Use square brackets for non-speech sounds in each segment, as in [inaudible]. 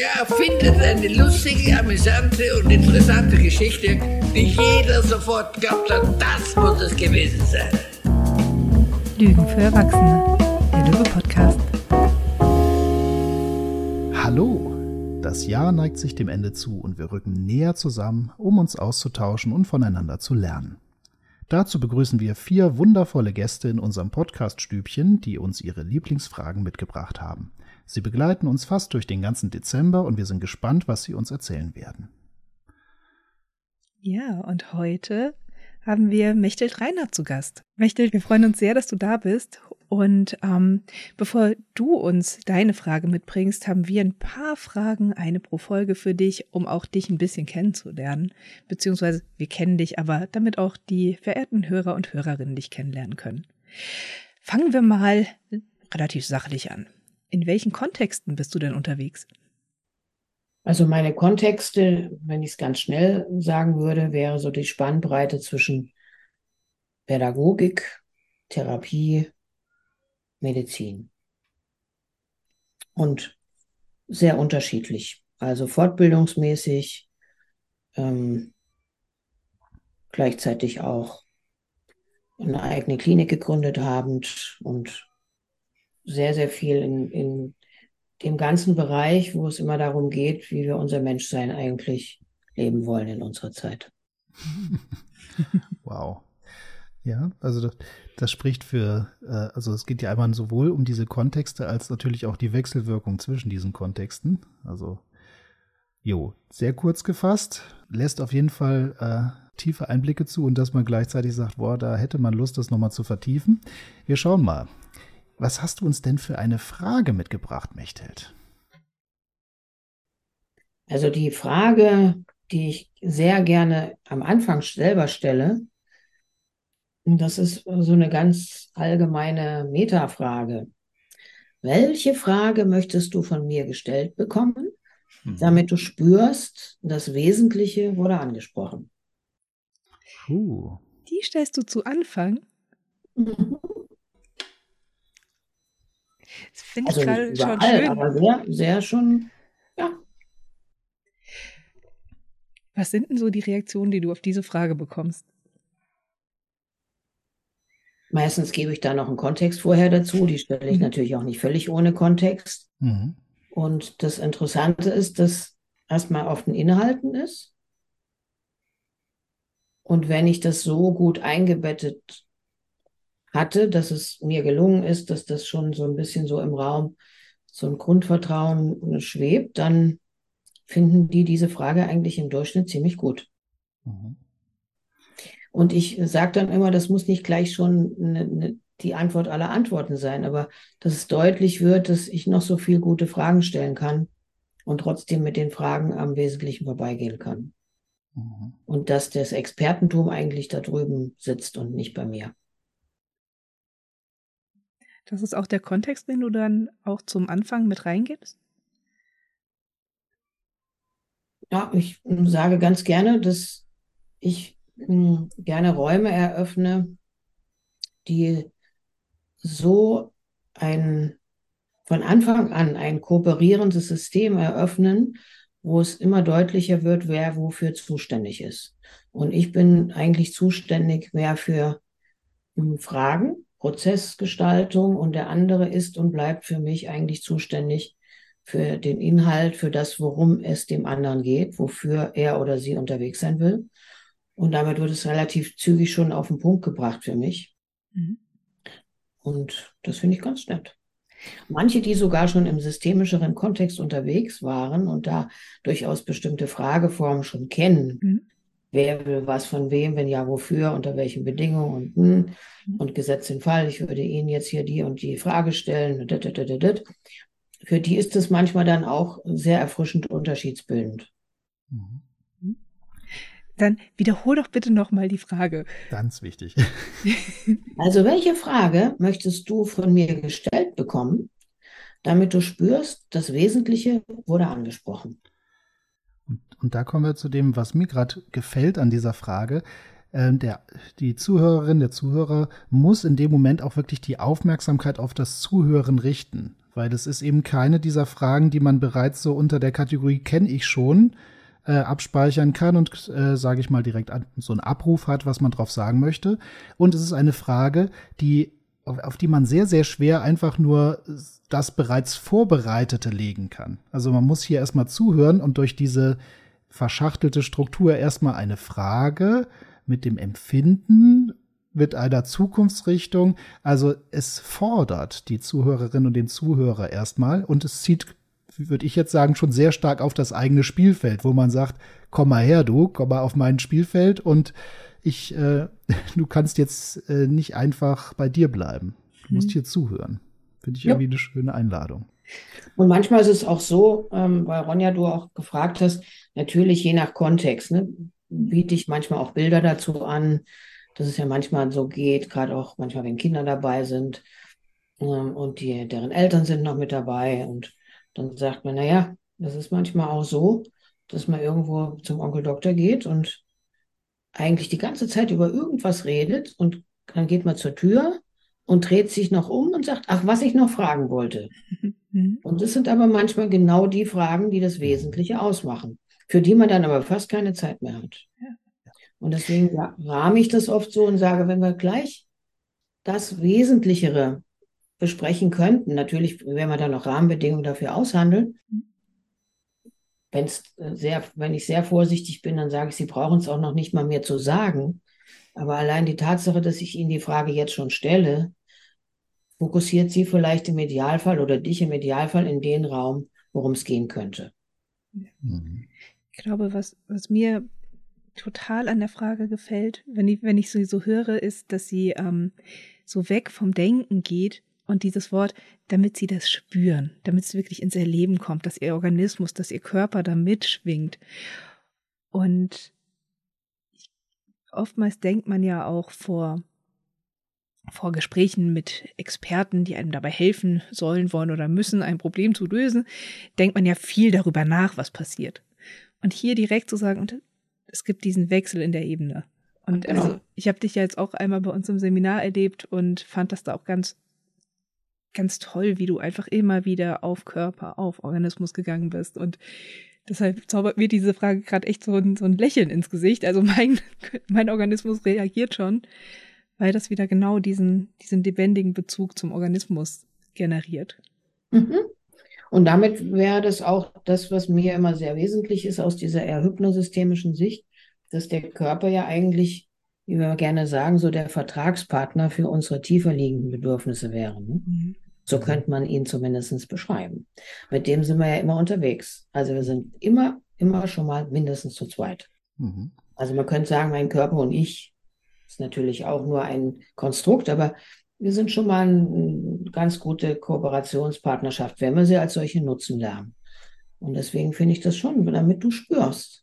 Der erfindet eine lustige, amüsante und interessante Geschichte, die jeder sofort glaubt hat, das muss es gewesen sein. Lügen für Erwachsene, der Löwe-Podcast. Hallo! Das Jahr neigt sich dem Ende zu und wir rücken näher zusammen, um uns auszutauschen und voneinander zu lernen. Dazu begrüßen wir vier wundervolle Gäste in unserem Podcast-Stübchen, die uns ihre Lieblingsfragen mitgebracht haben. Sie begleiten uns fast durch den ganzen Dezember und wir sind gespannt, was sie uns erzählen werden. Ja, und heute haben wir Mechthild Reinhardt zu Gast. Mechthild, wir freuen uns sehr, dass du da bist. Und ähm, bevor du uns deine Frage mitbringst, haben wir ein paar Fragen, eine pro Folge für dich, um auch dich ein bisschen kennenzulernen. Beziehungsweise wir kennen dich, aber damit auch die verehrten Hörer und Hörerinnen dich kennenlernen können. Fangen wir mal relativ sachlich an. In welchen Kontexten bist du denn unterwegs? Also meine Kontexte, wenn ich es ganz schnell sagen würde, wäre so die Spannbreite zwischen Pädagogik, Therapie, Medizin. Und sehr unterschiedlich. Also fortbildungsmäßig, ähm, gleichzeitig auch eine eigene Klinik gegründet habend und sehr, sehr viel in, in dem ganzen Bereich, wo es immer darum geht, wie wir unser Menschsein eigentlich leben wollen in unserer Zeit. [laughs] wow. Ja, also das, das spricht für, äh, also es geht ja einmal sowohl um diese Kontexte als natürlich auch die Wechselwirkung zwischen diesen Kontexten. Also, jo, sehr kurz gefasst, lässt auf jeden Fall äh, tiefe Einblicke zu und dass man gleichzeitig sagt, boah, da hätte man Lust, das nochmal zu vertiefen. Wir schauen mal. Was hast du uns denn für eine Frage mitgebracht, Mechthild? Also die Frage, die ich sehr gerne am Anfang selber stelle, das ist so eine ganz allgemeine Metafrage. Welche Frage möchtest du von mir gestellt bekommen, mhm. damit du spürst, das Wesentliche wurde angesprochen? Puh. Die stellst du zu Anfang? Mhm. Das finde ich also gerade schon schön. Aber sehr, sehr schon, ja. Was sind denn so die Reaktionen, die du auf diese Frage bekommst? Meistens gebe ich da noch einen Kontext vorher dazu. Die stelle ich mhm. natürlich auch nicht völlig ohne Kontext. Mhm. Und das Interessante ist, dass erstmal auf den Inhalten ist. Und wenn ich das so gut eingebettet hatte, dass es mir gelungen ist, dass das schon so ein bisschen so im Raum so ein Grundvertrauen schwebt, dann finden die diese Frage eigentlich im Durchschnitt ziemlich gut. Mhm. Und ich sage dann immer, das muss nicht gleich schon eine, eine, die Antwort aller Antworten sein, aber dass es deutlich wird, dass ich noch so viel gute Fragen stellen kann und trotzdem mit den Fragen am Wesentlichen vorbeigehen kann. Mhm. Und dass das Expertentum eigentlich da drüben sitzt und nicht bei mir. Das ist auch der Kontext, den du dann auch zum Anfang mit reingibst? Ja, ich sage ganz gerne, dass ich hm, gerne Räume eröffne, die so ein von Anfang an ein kooperierendes System eröffnen, wo es immer deutlicher wird, wer wofür zuständig ist. Und ich bin eigentlich zuständig mehr für hm, Fragen, Prozessgestaltung und der andere ist und bleibt für mich eigentlich zuständig für den Inhalt, für das, worum es dem anderen geht, wofür er oder sie unterwegs sein will. Und damit wird es relativ zügig schon auf den Punkt gebracht für mich. Mhm. Und das finde ich ganz nett. Manche, die sogar schon im systemischeren Kontext unterwegs waren und da durchaus bestimmte Frageformen schon kennen, mhm wer will was von wem, wenn ja, wofür, unter welchen Bedingungen und, hm, und Gesetz den Fall, ich würde Ihnen jetzt hier die und die Frage stellen. Für die ist es manchmal dann auch sehr erfrischend unterschiedsbildend. Mhm. Dann wiederhol doch bitte nochmal die Frage. Ganz wichtig. [laughs] Also, welche Frage möchtest du von mir gestellt bekommen, damit du spürst, das Wesentliche wurde angesprochen? Und, und da kommen wir zu dem, was mir gerade gefällt an dieser Frage. Ähm, der, die Zuhörerin, der Zuhörer muss in dem Moment auch wirklich die Aufmerksamkeit auf das Zuhören richten. weil es ist eben keine dieser Fragen, die man bereits so unter der Kategorie kenne ich schon äh, abspeichern kann und, äh, sage ich mal, direkt so einen Abruf hat, was man drauf sagen möchte. Und es ist eine Frage, die auf, auf die man sehr, sehr schwer einfach nur das bereits Vorbereitete legen kann. Also man muss hier erstmal zuhören und durch diese verschachtelte Struktur erstmal eine Frage mit dem Empfinden mit einer Zukunftsrichtung. Also es fordert die Zuhörerin und den Zuhörer erstmal und es zieht, würde ich jetzt sagen, schon sehr stark auf das eigene Spielfeld, wo man sagt, komm mal her, du, komm mal auf mein Spielfeld und ich, äh, [laughs] du kannst jetzt äh, nicht einfach bei dir bleiben. Du musst mhm. hier zuhören. Finde ich ja. irgendwie eine schöne Einladung. Und manchmal ist es auch so, ähm, weil Ronja, du auch gefragt hast, natürlich je nach Kontext, ne, biete ich manchmal auch Bilder dazu an, dass es ja manchmal so geht, gerade auch manchmal, wenn Kinder dabei sind ähm, und die, deren Eltern sind noch mit dabei. Und dann sagt man, naja, das ist manchmal auch so, dass man irgendwo zum Onkel Doktor geht und eigentlich die ganze Zeit über irgendwas redet und dann geht man zur Tür und dreht sich noch um und sagt, ach, was ich noch fragen wollte. [laughs] Mhm. Und das sind aber manchmal genau die Fragen, die das Wesentliche ausmachen, für die man dann aber fast keine Zeit mehr hat. Und deswegen rahme ich das oft so und sage, wenn wir gleich das Wesentlichere besprechen könnten, natürlich werden wir dann noch Rahmenbedingungen dafür aushandeln. Wenn's sehr, wenn ich sehr vorsichtig bin, dann sage ich, Sie brauchen es auch noch nicht mal mehr zu sagen. Aber allein die Tatsache, dass ich Ihnen die Frage jetzt schon stelle, fokussiert sie vielleicht im Idealfall oder dich im Idealfall in den Raum, worum es gehen könnte. Mhm. Ich glaube, was, was mir total an der Frage gefällt, wenn ich, wenn ich sie so höre, ist, dass sie ähm, so weg vom Denken geht und dieses Wort, damit sie das spüren, damit es wirklich ins Erleben kommt, dass ihr Organismus, dass ihr Körper da mitschwingt. Und oftmals denkt man ja auch vor vor Gesprächen mit Experten, die einem dabei helfen sollen, wollen oder müssen, ein Problem zu lösen, denkt man ja viel darüber nach, was passiert. Und hier direkt zu sagen, und es gibt diesen Wechsel in der Ebene. Und genau. also ich habe dich ja jetzt auch einmal bei uns im Seminar erlebt und fand das da auch ganz, ganz toll, wie du einfach immer wieder auf Körper, auf Organismus gegangen bist. Und deshalb zaubert mir diese Frage gerade echt so ein, so ein Lächeln ins Gesicht. Also mein, [laughs] mein Organismus reagiert schon weil das wieder genau diesen, diesen lebendigen Bezug zum Organismus generiert. Mhm. Und damit wäre das auch das, was mir immer sehr wesentlich ist aus dieser eher hypnosystemischen Sicht, dass der Körper ja eigentlich, wie wir gerne sagen, so der Vertragspartner für unsere tiefer liegenden Bedürfnisse wäre. Ne? Mhm. So könnte man ihn zumindest beschreiben. Mit dem sind wir ja immer unterwegs. Also wir sind immer, immer schon mal mindestens zu zweit. Mhm. Also man könnte sagen, mein Körper und ich ist natürlich auch nur ein Konstrukt, aber wir sind schon mal eine ganz gute Kooperationspartnerschaft, wenn wir sie als solche nutzen lernen. Und deswegen finde ich das schon, damit du spürst,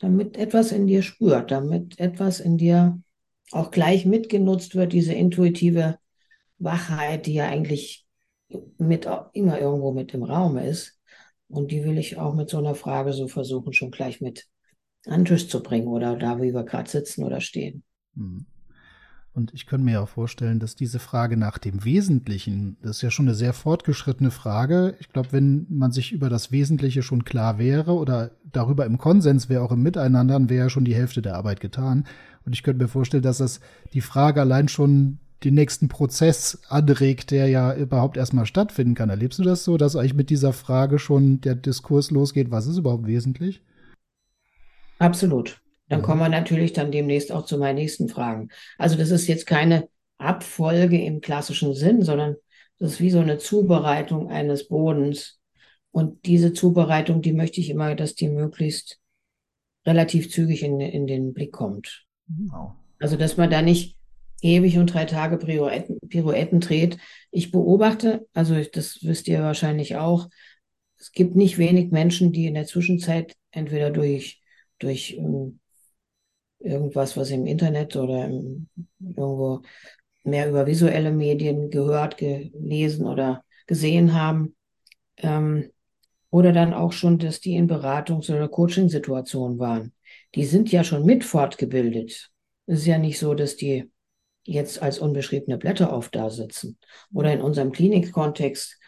damit etwas in dir spürt, damit etwas in dir auch gleich mitgenutzt wird, diese intuitive Wachheit, die ja eigentlich mit immer irgendwo mit im Raum ist. Und die will ich auch mit so einer Frage so versuchen, schon gleich mit an den Tisch zu bringen oder da, wie wir gerade sitzen oder stehen. Mhm. Und ich könnte mir auch vorstellen, dass diese Frage nach dem Wesentlichen, das ist ja schon eine sehr fortgeschrittene Frage. Ich glaube, wenn man sich über das Wesentliche schon klar wäre oder darüber im Konsens wäre, auch im Miteinander, dann wäre ja schon die Hälfte der Arbeit getan. Und ich könnte mir vorstellen, dass das die Frage allein schon den nächsten Prozess anregt, der ja überhaupt erstmal stattfinden kann. Erlebst du das so, dass eigentlich mit dieser Frage schon der Diskurs losgeht, was ist überhaupt wesentlich? Absolut. Dann kommen wir natürlich dann demnächst auch zu meinen nächsten Fragen. Also das ist jetzt keine Abfolge im klassischen Sinn, sondern das ist wie so eine Zubereitung eines Bodens. Und diese Zubereitung, die möchte ich immer, dass die möglichst relativ zügig in, in den Blick kommt. Wow. Also dass man da nicht ewig und drei Tage Pirouetten, Pirouetten dreht. Ich beobachte, also das wisst ihr wahrscheinlich auch, es gibt nicht wenig Menschen, die in der Zwischenzeit entweder durch, durch ähm, irgendwas, was im Internet oder im, irgendwo mehr über visuelle Medien gehört, gelesen oder gesehen haben. Ähm, oder dann auch schon, dass die in Beratungs- oder Coaching-Situationen waren. Die sind ja schon mit fortgebildet. Es ist ja nicht so, dass die jetzt als unbeschriebene Blätter auf da sitzen. Oder in unserem Klinikkontext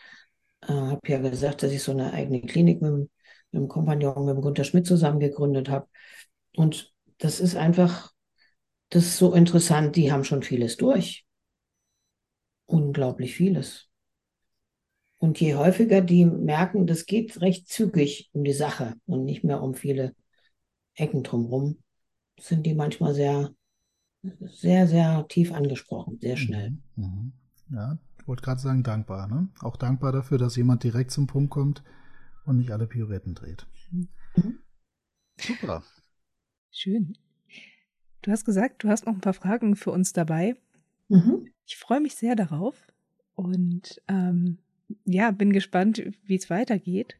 äh, habe ja gesagt, dass ich so eine eigene Klinik mit, mit dem Kompagnon, mit dem Gunter Schmidt zusammen gegründet habe. Und das ist einfach, das ist so interessant. Die haben schon vieles durch. Unglaublich vieles. Und je häufiger die merken, das geht recht zügig um die Sache und nicht mehr um viele Ecken drumherum, sind die manchmal sehr, sehr, sehr tief angesprochen, sehr schnell. Mhm. mhm. Ja, ich wollte gerade sagen, dankbar. Ne? Auch dankbar dafür, dass jemand direkt zum Punkt kommt und nicht alle Pirouetten dreht. Mhm. Super. Schön. Du hast gesagt, du hast noch ein paar Fragen für uns dabei. Mhm. Ich freue mich sehr darauf und ähm, ja, bin gespannt, wie es weitergeht.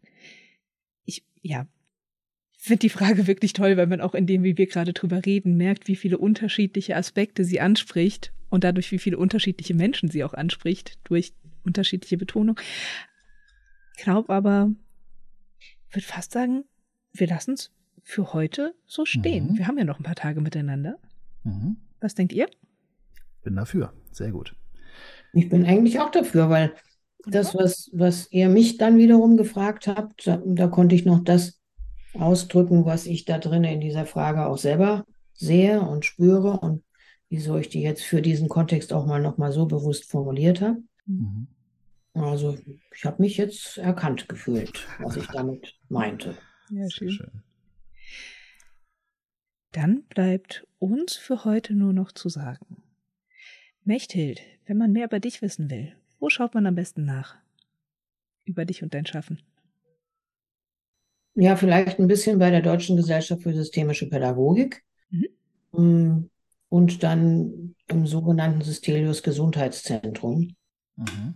Ich, ja, finde die Frage [laughs] wirklich toll, weil man auch in dem, wie wir gerade drüber reden, merkt, wie viele unterschiedliche Aspekte sie anspricht und dadurch, wie viele unterschiedliche Menschen sie auch anspricht, durch unterschiedliche Betonung. Ich glaube aber, würde fast sagen, wir lassen es für heute so stehen. Mhm. Wir haben ja noch ein paar Tage miteinander. Mhm. Was denkt ihr? Bin dafür. Sehr gut. Ich bin eigentlich auch dafür, weil das, was, was ihr mich dann wiederum gefragt habt, da, da konnte ich noch das ausdrücken, was ich da drin in dieser Frage auch selber sehe und spüre und wieso ich die jetzt für diesen Kontext auch mal nochmal so bewusst formuliert habe. Mhm. Also ich habe mich jetzt erkannt gefühlt, was ich damit meinte. Ja, schön. schön. Dann bleibt uns für heute nur noch zu sagen. Mechthild, wenn man mehr über dich wissen will, wo schaut man am besten nach? Über dich und dein Schaffen. Ja, vielleicht ein bisschen bei der Deutschen Gesellschaft für systemische Pädagogik mhm. Mm, und dann im sogenannten Systelius Gesundheitszentrum. Mhm.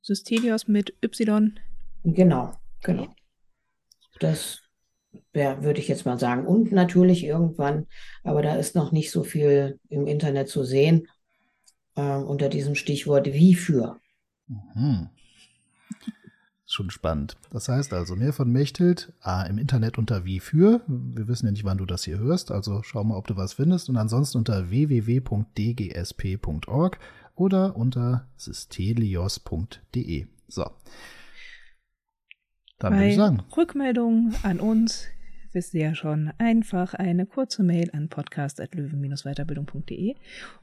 Systelius mit Y. Genau, genau. Das wäre, würde ich jetzt mal sagen. Und natürlich irgendwann, aber da ist noch nicht so viel im Internet zu sehen, äh, unter diesem Stichwort wie für. Mhm schon spannend. Das heißt also, mehr von Mechthild, A, im Internet unter wie für. Wir wissen ja nicht, wann du das hier hörst, also schau mal, ob du was findest. Und ansonsten unter www.dgsp.org oder unter systelios.de. So. Dann Bei würde ich sagen. Rückmeldungen an uns wisst ihr ja schon, einfach eine kurze Mail an podcast.löwen-weiterbildung.de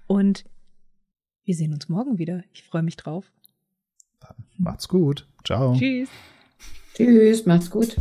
und wir sehen uns morgen wieder. Ich freue mich drauf. Dann macht's gut. Ciao. Tschüss. Tschüss, macht's gut.